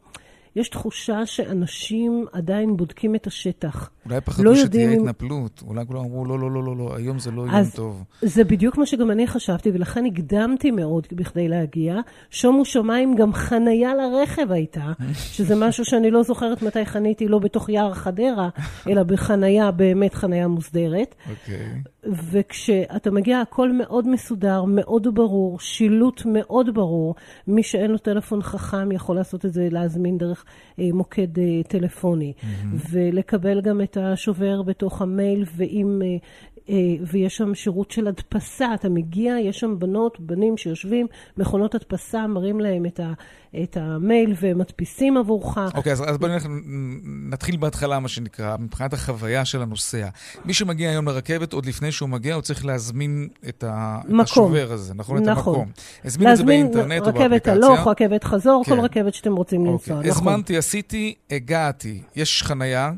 יש תחושה שאנשים עדיין בודקים את השטח. אולי פחדו לא שתהיה יודעים התנפלות. אולי כולם אמרו, לא, לא, לא, לא, לא, היום זה לא יום טוב. זה בדיוק מה שגם אני חשבתי, ולכן הקדמתי מאוד בכדי להגיע. שומו שמיים, גם חנייה לרכב הייתה, [LAUGHS] שזה משהו שאני לא זוכרת מתי חניתי, לא בתוך יער חדרה, אלא בחנייה, באמת חנייה מוסדרת. אוקיי. וכשאתה מגיע, הכל מאוד מסודר, מאוד ברור, שילוט מאוד ברור. מי שאין לו טלפון חכם יכול לעשות את זה, להזמין דרך אה, מוקד אה, טלפוני. ולקבל גם את השובר בתוך המייל, ואם... אה, ויש שם שירות של הדפסה, אתה מגיע, יש שם בנות, בנים שיושבים, מכונות הדפסה, מראים להם את, ה, את המייל והם מדפיסים עבורך. אוקיי, אז, אז בואי נלך, נתחיל בהתחלה, מה שנקרא, מבחינת החוויה של הנוסע. מי שמגיע היום לרכבת, עוד לפני שהוא מגיע, הוא צריך להזמין את, ה, את. השובר הזה, נכון? את נכון. המקום. הזמין את זה להזמין באינטרנט או רכבת באפליקציה. הלוך, רכבת חזור, כל כן. רכבת שאתם רוצים לנסוע, אוקיי. נכון. הזמנתי, עשיתי, הגעתי. יש חנייה,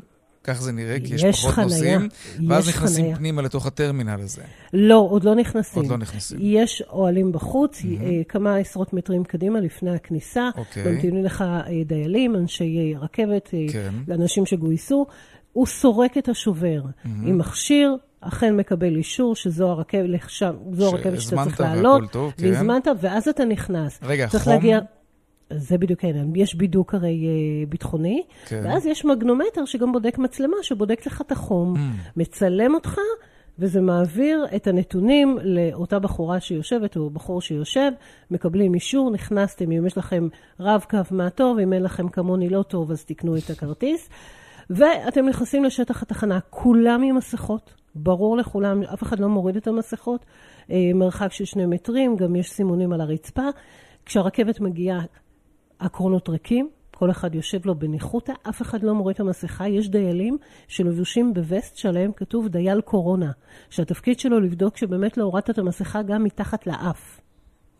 כך זה נראה, כי יש יש פחות חנייה, נוסעים, ואז נכנסים חנייה. פנימה לתוך הטרמינל הזה. לא, עוד לא נכנסים. עוד לא נכנסים. יש אוהלים בחוץ, אה, כמה עשרות מטרים קדימה לפני הכניסה. אוקיי. ממתינים לך אה, דיילים, אנשי אה, רכבת, כן. אנשים שגויסו. הוא סורק את השובר עם מכשיר. אכן מקבל אישור שזו הרכבת, לשם, זו הרכבת שאתה שהזמנת צריך והכל לעלות, טוב, כן. והזמנת, ואז אתה נכנס. רגע, צריך חום? להגיע... זה בדיוק העניין, יש בידוק הרי אה, ביטחוני, כן. ואז יש מגנומטר שגם בודק מצלמה, שבודק לך את החום, מצלם אותך, וזה מעביר את הנתונים לאותה בחורה שיושבת, או בחור שיושב, מקבלים אישור, נכנסתם, אם יש לכם רב-קו, מה טוב, אם אין לכם כמוני לא טוב, אז תקנו את הכרטיס. ואתם נכנסים לשטח התחנה, כולם עם מסכות, ברור לכולם, אף אחד לא מוריד את המסכות, אה, מרחק של שני מטרים, גם יש סימונים על הרצפה. כשהרכבת מגיעה, הקרונות ריקים, כל אחד יושב לו בניחותא, אף אחד לא מוריד את המסכה. יש דיילים שלבושים בווסט שעליהם כתוב דייל קורונה, שהתפקיד שלו לבדוק שבאמת לא הורדת את המסכה גם מתחת לאף.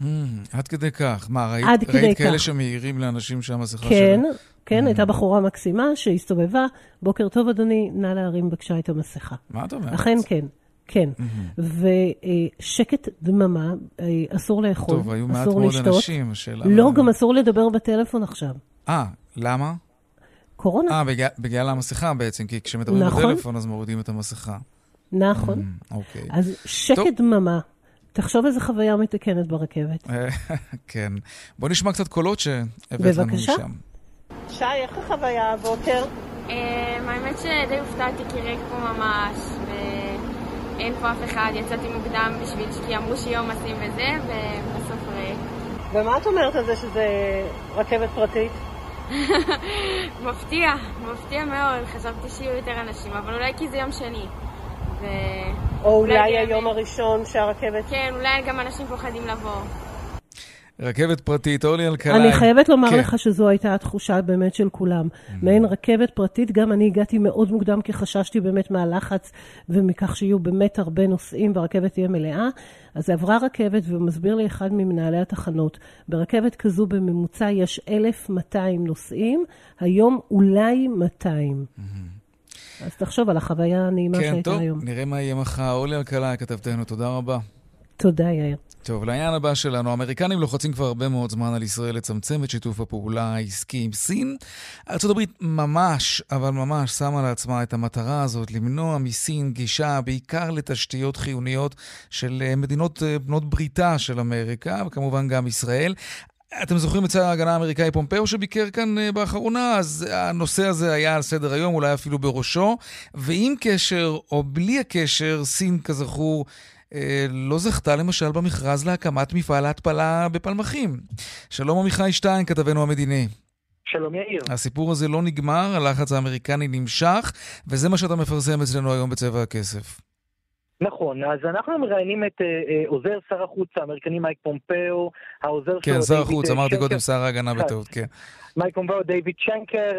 Mm, עד כדי כך. מה, ראית, כדי ראית כאלה כך. שמעירים לאנשים שהמסכה כן, שלהם? כן, הייתה בחורה מקסימה שהסתובבה, בוקר טוב אדוני, נא להרים בבקשה את המסכה. מה אתה אומר? אכן כן, כן. ושקט דממה, אה, אסור לאכול, טוב, היו מעט מאוד לשתות. אנשים, השאלה... לא, גם אסור לדבר בטלפון עכשיו. אה, למה? קורונה, אה, בגלל, בגלל המסכה בעצם, כי כשמדברים נכון. בטלפון אז מורידים את המסכה. נכון. Mm, אוקיי. אז טוב. שקט דממה. תחשוב איזה חוויה מתקנת ברכבת. אה, [LAUGHS] כן. בוא נשמע קצת קולות שהבאת לנו בבקשה. משם. שי, איך החוויה הבוקר? אמ, האמת שדי הופתעתי כי ריק פה ממש, ואין פה אף אחד. יצאתי מוקדם בשביל כי אמרו שיהיה עומסים וזה, ובסוף. ומה את אומרת על זה שזה רכבת פרטית? [LAUGHS] מפתיע, מפתיע מאוד. חשבתי שיהיו יותר אנשים, אבל אולי כי זה יום שני. ו... או אולי אולי. היום הראשון שהרכבת... כן, אולי גם אנשים פוחדים לבוא. רכבת פרטית, אורלי אלקלעי. אני חייבת לומר כן. לך שזו הייתה התחושה באמת של כולם. מעין רכבת פרטית, גם אני הגעתי מאוד מוקדם כי חששתי באמת מהלחץ ומכך שיהיו באמת הרבה נוסעים והרכבת תהיה מלאה. אז עברה רכבת ומסביר לי אחד ממנהלי התחנות, ברכבת כזו בממוצע יש 1,200 נוסעים, היום אולי 200. אז תחשוב על החוויה הנעימה כן, שהייתה טוב, היום. נראה מה יהיה מחר. אורלי אלקלעי, כתבתנו, תודה רבה. תודה, יאיר. טוב, לעניין הבא שלנו, האמריקנים לוחצים כבר הרבה מאוד זמן על ישראל לצמצם את שיתוף הפעולה העסקי עם סין. ארה"ב ממש, אבל ממש שמה לעצמה את המטרה הזאת למנוע מסין גישה בעיקר לתשתיות חיוניות של אה, מדינות אה, בנות בריתה של אמריקה, וכמובן גם ישראל. אתם זוכרים את שר ההגנה האמריקאי פומפאו שביקר כאן אה, באחרונה? אז הנושא הזה היה על סדר היום, אולי אפילו בראשו. ועם קשר, או בלי הקשר, סין, כזכור, לא זכתה למשל במכרז להקמת מפעל ההתפלה בפלמחים. שלום עמיחי שטיין, כתבנו המדיני. שלום יאיר. הסיפור הזה לא נגמר, הלחץ האמריקני נמשך, וזה מה שאתה מפרסם אצלנו היום בצבע הכסף. נכון, אז אנחנו מראיינים את אה, אה, עוזר שר החוץ האמריקני מייק פומפאו, העוזר כן, שלו... כן, שר החוץ, אמרתי קודם שר ההגנה בטעות, כן. מייק פומפאו, דיוויד שנקר,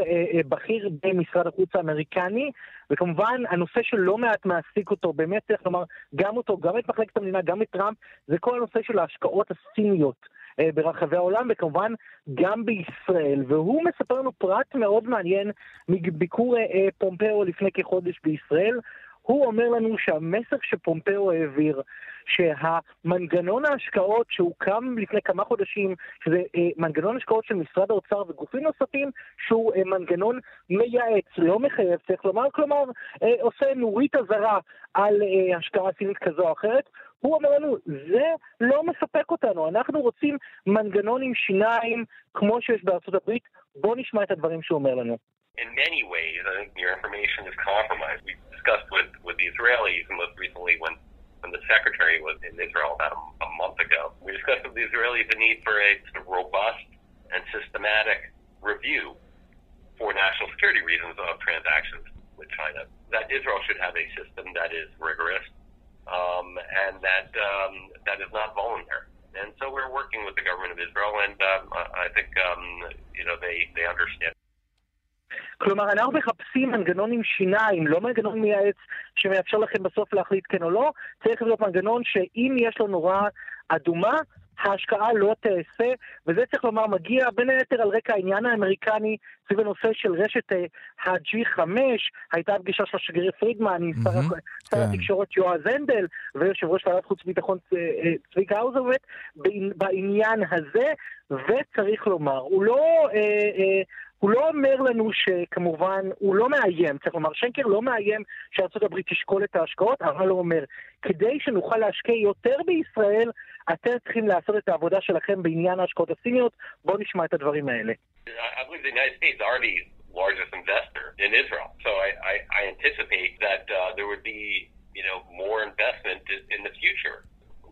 בכיר במשרד החוץ האמריקני, וכמובן הנושא שלא מעט מעסיק אותו, באמת צריך לומר, גם אותו, גם את מחלקת המדינה, גם את טראמפ, זה כל הנושא של ההשקעות הסיניות. ברחבי העולם, וכמובן גם בישראל. והוא מספר לנו פרט מאוד מעניין מביקור פומפאו לפני כחודש בישראל. הוא אומר לנו שהמסר שפומפאו העביר, שהמנגנון ההשקעות שהוקם לפני כמה חודשים, שזה אה, מנגנון השקעות של משרד האוצר וגופים נוספים, שהוא אה, מנגנון מייעץ, לא מחייב, צריך לומר, כלומר, אה, עושה נורית אזהרה על אה, השקעה סינית כזו או אחרת. הוא אומר לנו, זה לא מספק אותנו, אנחנו רוצים מנגנון עם שיניים כמו שיש בארצות הברית, בואו נשמע את הדברים שהוא אומר לנו. In many ways, I think your information is compromised. We discussed with, with the Israelis, and most recently when, when the secretary was in Israel about a, a month ago. We discussed with the Israelis the need for a sort of robust and systematic review for national security reasons of transactions with China. That Israel should have a system that is rigorous um, and that um, that is not voluntary. And so we're working with the government of Israel, and um, I think um, you know they they understand. כלומר, אנחנו מחפשים מנגנון עם שיניים, לא מנגנון מייעץ שמאפשר לכם בסוף להחליט כן או לא, צריך להיות מנגנון שאם יש לו נורה אדומה, ההשקעה לא תעשה, וזה צריך לומר מגיע בין היתר על רקע העניין האמריקני סביב הנושא של רשת ה-G5, הייתה פגישה של השגריר פרידמן עם שר כן. התקשורת יועז הנדל ויושב ראש ועדת חוץ וביטחון אה, אה, צביקה האוזרווט בעניין הזה, וצריך לומר, הוא לא... אה, הוא לא אומר לנו שכמובן, הוא לא מאיים, צריך לומר, שנקר לא מאיים שארה"ב תשקול את ההשקעות, אבל הוא אומר, כדי שנוכל להשקיע יותר בישראל, אתם צריכים לעשות את העבודה שלכם בעניין ההשקעות הסיניות. בואו נשמע את הדברים האלה. uh, you know, more investment in the future.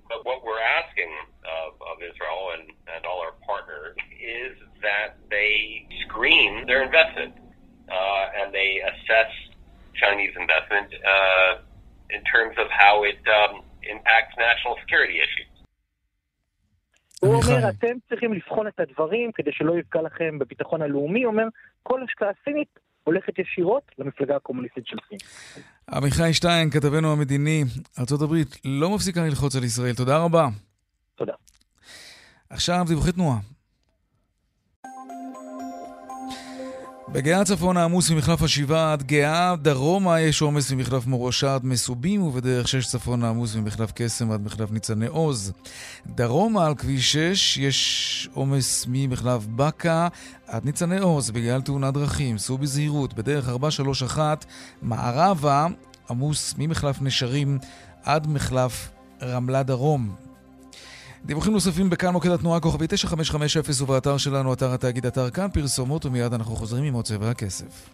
But what we're asking of, of Israel and, and all our partners is that they screen their investment uh, and they assess Chinese investment uh, in terms of how it um, impacts national security issues. הוא אומר, אתם צריכים לבחון את הדברים כדי שלא יפגע לכם בביטחון הלאומי. הוא אומר, כל השקעה סינית הולכת ישירות למפלגה הקומוניסטית של סין. עמיחי שטיין, כתבנו המדיני, ארה"ב לא מפסיקה ללחוץ על ישראל. תודה רבה. תודה. עכשיו דיווחי תנועה. בגאה צפון העמוס ממחלף השבעה עד גאה, דרומה יש עומס ממחלף מורשה עד מסובים, ובדרך שש צפון העמוס ממחלף קסם עד מחלף ניצני עוז. דרומה על כביש 6 יש עומס ממחלף בקה עד ניצני עוז בגלל תאונת דרכים. סעו בזהירות, בדרך 431 מערבה עמוס ממחלף נשרים עד מחלף רמלה דרום. דיווחים נוספים בכאן מוקד התנועה כוכבי 9550 ובאתר שלנו, אתר התאגיד, אתר כאן, פרסומות ומיד אנחנו חוזרים עם עוד צבע הכסף.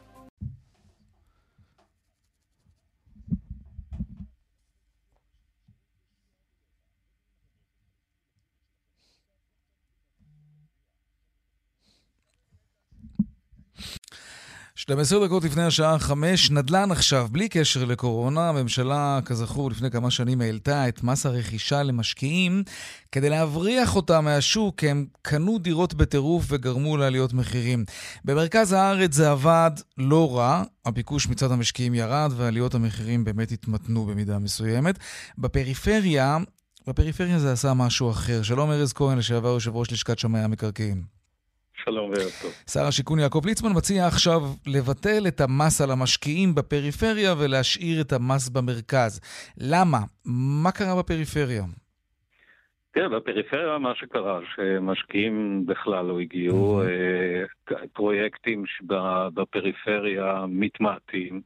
עשר דקות לפני השעה חמש, נדל"ן עכשיו, בלי קשר לקורונה. הממשלה, כזכור, לפני כמה שנים העלתה את מס הרכישה למשקיעים כדי להבריח אותם מהשוק, הם קנו דירות בטירוף וגרמו לעליות מחירים. במרכז הארץ זה עבד לא רע, הביקוש מצד המשקיעים ירד ועליות המחירים באמת התמתנו במידה מסוימת. בפריפריה, בפריפריה זה עשה משהו אחר. שלום ארז כהן, לשעבר יושב ראש לשכת שמאי המקרקעין. שלום וערב טוב. שר השיכון יעקב ליצמן מציע עכשיו לבטל את המס על המשקיעים בפריפריה ולהשאיר את המס במרכז. למה? מה קרה בפריפריה? כן, בפריפריה מה שקרה, שמשקיעים בכלל לא הגיעו, אה, פרויקטים בפריפריה מתמעטים,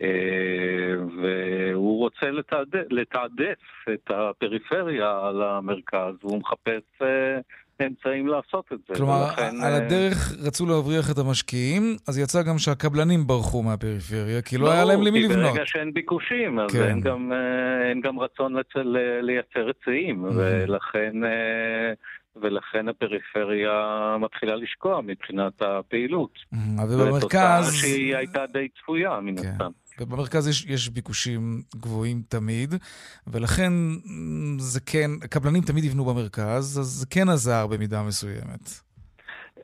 אה, והוא רוצה לתעדף, לתעדף את הפריפריה על המרכז, והוא מחפש אה, אמצעים לעשות את זה. כלומר, ולכן, על הדרך רצו להבריח את המשקיעים, אז יצא גם שהקבלנים ברחו מהפריפריה, כי לא ברור, היה להם למי לבנות. ברגע שאין ביקושים, אז כן. אין, גם, אין גם רצון לצל, לייצר היצעים, mm-hmm. ולכן... ולכן הפריפריה מתחילה לשקוע מבחינת הפעילות. ובמרכז... ותוצאה שהיא הייתה די צפויה, מן כן. ובמרכז יש, יש ביקושים גבוהים תמיד, ולכן זה כן, קבלנים תמיד יבנו במרכז, אז זה כן עזר במידה מסוימת.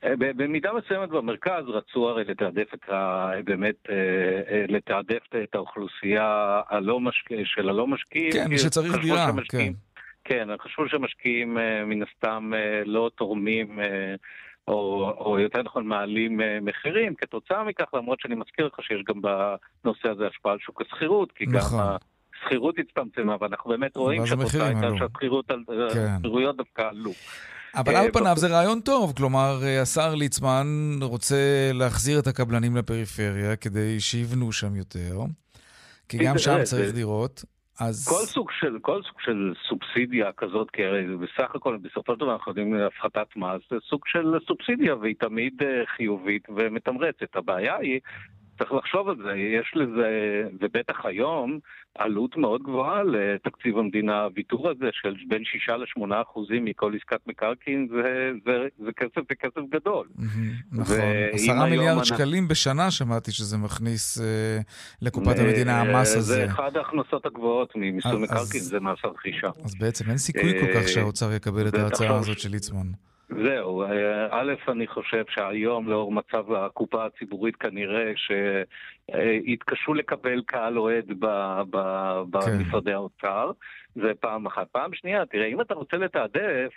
אה, במידה מסוימת במרכז רצו הרי לתעדף את ה... באמת, אה, אה, לתעדף את האוכלוסייה הלא משק... של הלא משקיעים. כן, מי שצריך דירה, כן. כן, חשבו שמשקיעים מן הסתם לא תורמים או, או יותר נכון מעלים אה, מחירים כתוצאה מכך, למרות שאני מזכיר לך שיש גם בנושא הזה השפעה על שוק השכירות, כי נכון. גם השכירות הצטמצמה, ואנחנו באמת רואים שהתוצאה הייתה שהשכירויות כן. דווקא עלו. אבל על אה, פניו זה רעיון טוב, כלומר, אה, השר ליצמן רוצה להחזיר את הקבלנים לפריפריה כדי שיבנו שם יותר, כי גם שם צריך דירות. אז... כל סוג של, כל סוג של סובסידיה כזאת, כי הרי בסך הכל, בסופו של דבר אנחנו יודעים הפחתת מס, זה סוג של סובסידיה והיא תמיד אה, חיובית ומתמרצת. הבעיה היא צריך לחשוב על זה, יש לזה, ובטח היום, עלות מאוד גבוהה לתקציב המדינה. הוויתור הזה של בין 6 ל-8 אחוזים מכל עסקת מקרקעין זה, זה, זה כסף וכסף גדול. נכון, עשרה מיליארד אני... שקלים בשנה שמעתי שזה מכניס אה, לקופת המדינה המס הזה. זה אחד ההכנסות הגבוהות ממיסוי מקרקעין, זה מס הרכישה. אז בעצם אין סיכוי כל כך אה, שהאוצר יקבל את ההצעה הזאת של ליצמן. זהו, אה, א', אני חושב שהיום לאור מצב הקופה הציבורית כנראה שיתקשו לקבל קהל אוהד במשרדי כן. האוצר, זה פעם אחת. פעם שנייה, תראה, אם אתה רוצה לתעדף,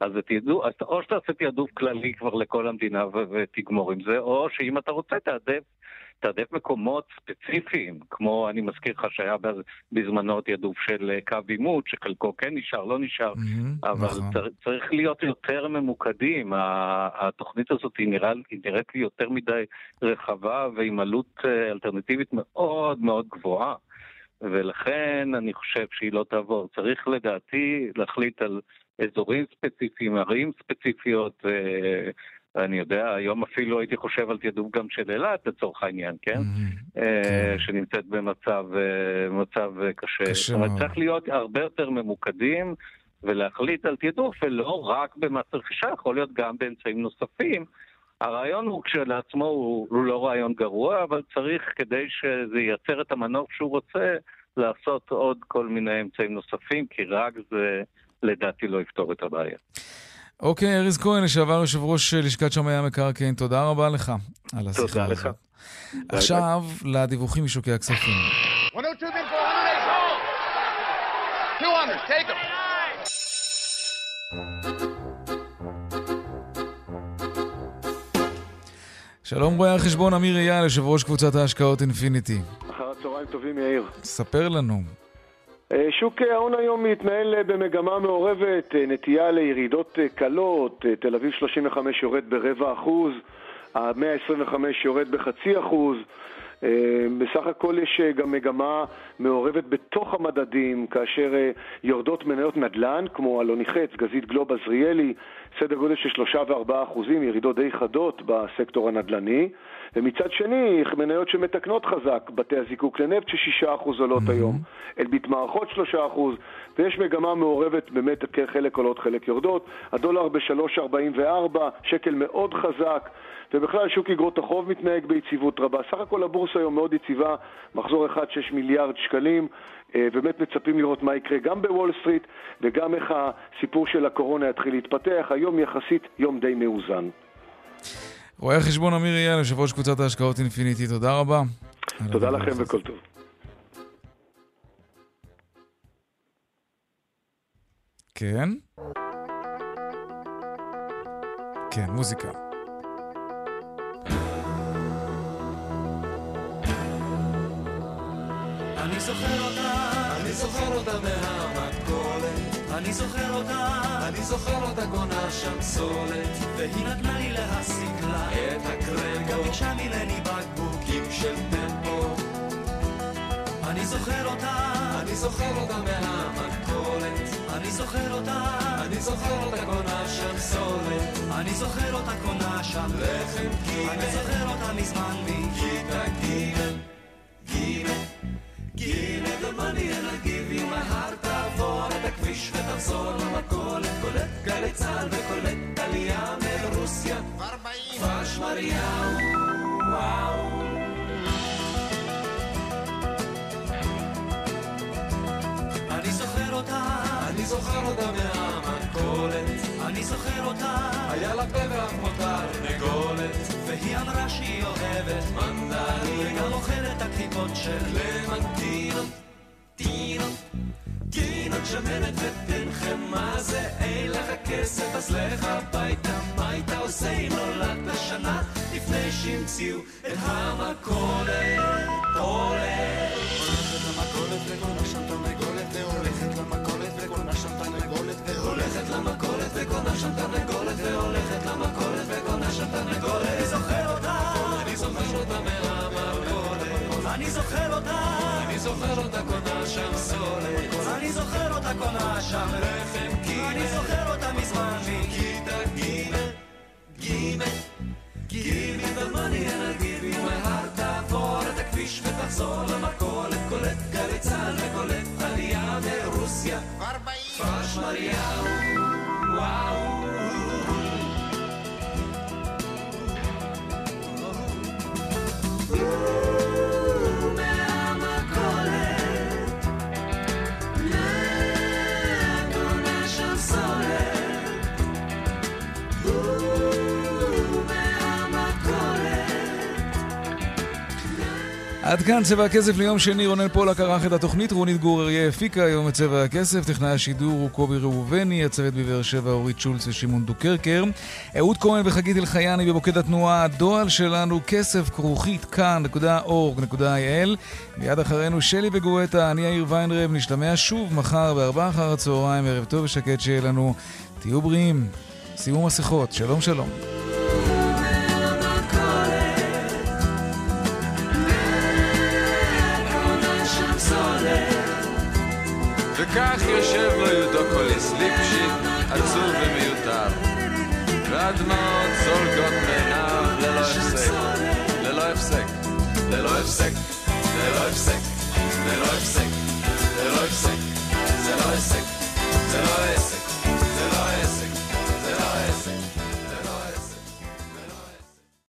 אז אז או שתעשה תעדוף כללי כבר לכל המדינה ותגמור עם זה, או שאם אתה רוצה תעדף לתעדף מקומות ספציפיים, כמו אני מזכיר לך שהיה בזמנו תעדוף של אה, קו עימות, שחלקו כן נשאר, לא נשאר, mm-hmm, אבל נכון. צר, צריך להיות יותר ממוקדים. התוכנית הזאת היא, נראה, היא נראית לי יותר מדי רחבה ועם עלות אה, אלטרנטיבית מאוד מאוד גבוהה. ולכן אני חושב שהיא לא תעבור. צריך לדעתי להחליט על אזורים ספציפיים, ערים ספציפיות, אה, אני יודע, היום אפילו הייתי חושב על תעדוף גם של אילת לצורך העניין, כן? Mm-hmm, כן. שנמצאת במצב, במצב אה, קשה. קשה אומרת, צריך להיות הרבה יותר ממוקדים ולהחליט על תעדוף, ולא רק במס רכישה, יכול להיות גם באמצעים נוספים. הרעיון הוא כשלעצמו הוא, הוא לא רעיון גרוע, אבל צריך כדי שזה ייצר את המנוף שהוא רוצה, לעשות עוד כל מיני אמצעים נוספים, כי רק זה לדעתי לא יפתור את הבעיה. אוקיי, ארז כהן, לשעבר יושב ראש לשכת שמאי המקרקעין, תודה רבה לך על השיחה הזאת. תודה לך. עכשיו לדיווחים משוקי הכספים. שלום רואה החשבון אמיר אייל, יושב ראש קבוצת ההשקעות אינפיניטי. אחר הצהריים טובים יאיר. ספר לנו. אה, שוק ההון היום מתנהל אה, במגמה מעורבת, אה, נטייה לירידות קלות, תל אביב 35 יורד ברבע אחוז, ה-125 יורד בחצי אחוז. בסך הכל יש גם מגמה מעורבת בתוך המדדים, כאשר יורדות מניות נדל"ן, כמו אלוני חץ, גזית גלוב עזריאלי, סדר גודל של 3 ו-4 אחוזים, ירידות די חדות בסקטור הנדל"ני. ומצד שני, מניות שמתקנות חזק, בתי הזיקוק לנפט ששישה אחוז עולות mm-hmm. היום, אלביט מערכות שלושה אחוז, ויש מגמה מעורבת, באמת חלק עולות, חלק יורדות, הדולר ב-3.44, שקל מאוד חזק, ובכלל שוק אגרות החוב מתנהג ביציבות רבה. סך הכל הבורסה היום מאוד יציבה, מחזור 1.6 מיליארד שקלים, אה, באמת מצפים לראות מה יקרה גם בוול סטריט וגם איך הסיפור של הקורונה יתחיל להתפתח. היום יחסית יום די מאוזן. רואה חשבון אמיר אייל, יושב ראש קבוצת ההשקעות אינפיניטי, תודה רבה. תודה לכם וכל טוב. כן? כן, מוזיקה. אני זוכר אותה, אני זוכר אותה מהמתכונת אני זוכר אותה, אני זוכר אותה גונה שם סולת, והיא נתנה לי להסיק לה את הקרמבו, גם ביקשה ממני בקבוקים של טמפו. אני זוכר אותה, אני זוכר אותה מהמכולת, אני זוכר אותה, אני זוכר אותה קונה שם סולת, אני זוכר אותה קונה שם לחם גימל, אני זוכר אותה מזמן מכיתה גימל, גימל, גימל, the money and למכולת, קולט גלי צה"ל וקולט עלייה מרוסיה, כבר באים, כבר שמריהו, וואו. אני זוכר אותה, אני זוכר אותה מהמכולת, אני זוכר אותה, היה לה פה ואף מותר נגולת, והיא אמרה שהיא אוהבת מנדלים, וגם אוכלת הקליפות של למנטינות, טינות, גינות שמנת ותנחם, מה זה? אין לך כסף אז לך הביתה, מה היית עושה אם נולדת שנה לפני שהמציאו את המכולת, הולך, הולכת למכולת וקונה שם תרנגולת והולכת למכולת וקונה שם תרנגולת והולכת למכולת וקונה שם תרנגולת והולכת למכולת וקונה שם תרנגולת אני זוכר אותה, אני זוכר אותה מהמכולת. אני זוכר אותה, אני זוכר אותה קונה שם סולת אני זוכר אותה קונה שם לחם גימל אני זוכר אותה מזמן מכיתה גימל גימל גימל the money and I'll give you my heart תעבור את הכביש ותחזור עד כאן צבע הכסף ליום שני, רונן פולק ערך את התוכנית, רונית גור אריה הפיקה היום את צבע הכסף, טכנאי השידור הוא קובי ראובני, הצוות בבאר שבע אורית שולץ ושמעון דוקרקר, אהוד כהן וחגית אלחייני במוקד התנועה, הדועל שלנו כסף כרוכית כאן.org.il מיד אחרינו שלי וגואטה, אני יאיר ויינרב, נשתמע שוב מחר בארבעה אחר הצהריים, ערב טוב ושקט שיהיה לנו, תהיו בריאים, שימו מסכות, שלום שלום. כך יושב לו יהודו קוליס ליפשיט, עצוב ומיותר. והדמעות זולגות מעיניו ללא הפסק, ללא הפסק, ללא הפסק, ללא הפסק, ללא הפסק, ללא הפסק, זה לא הפסק, זה לא הפסק.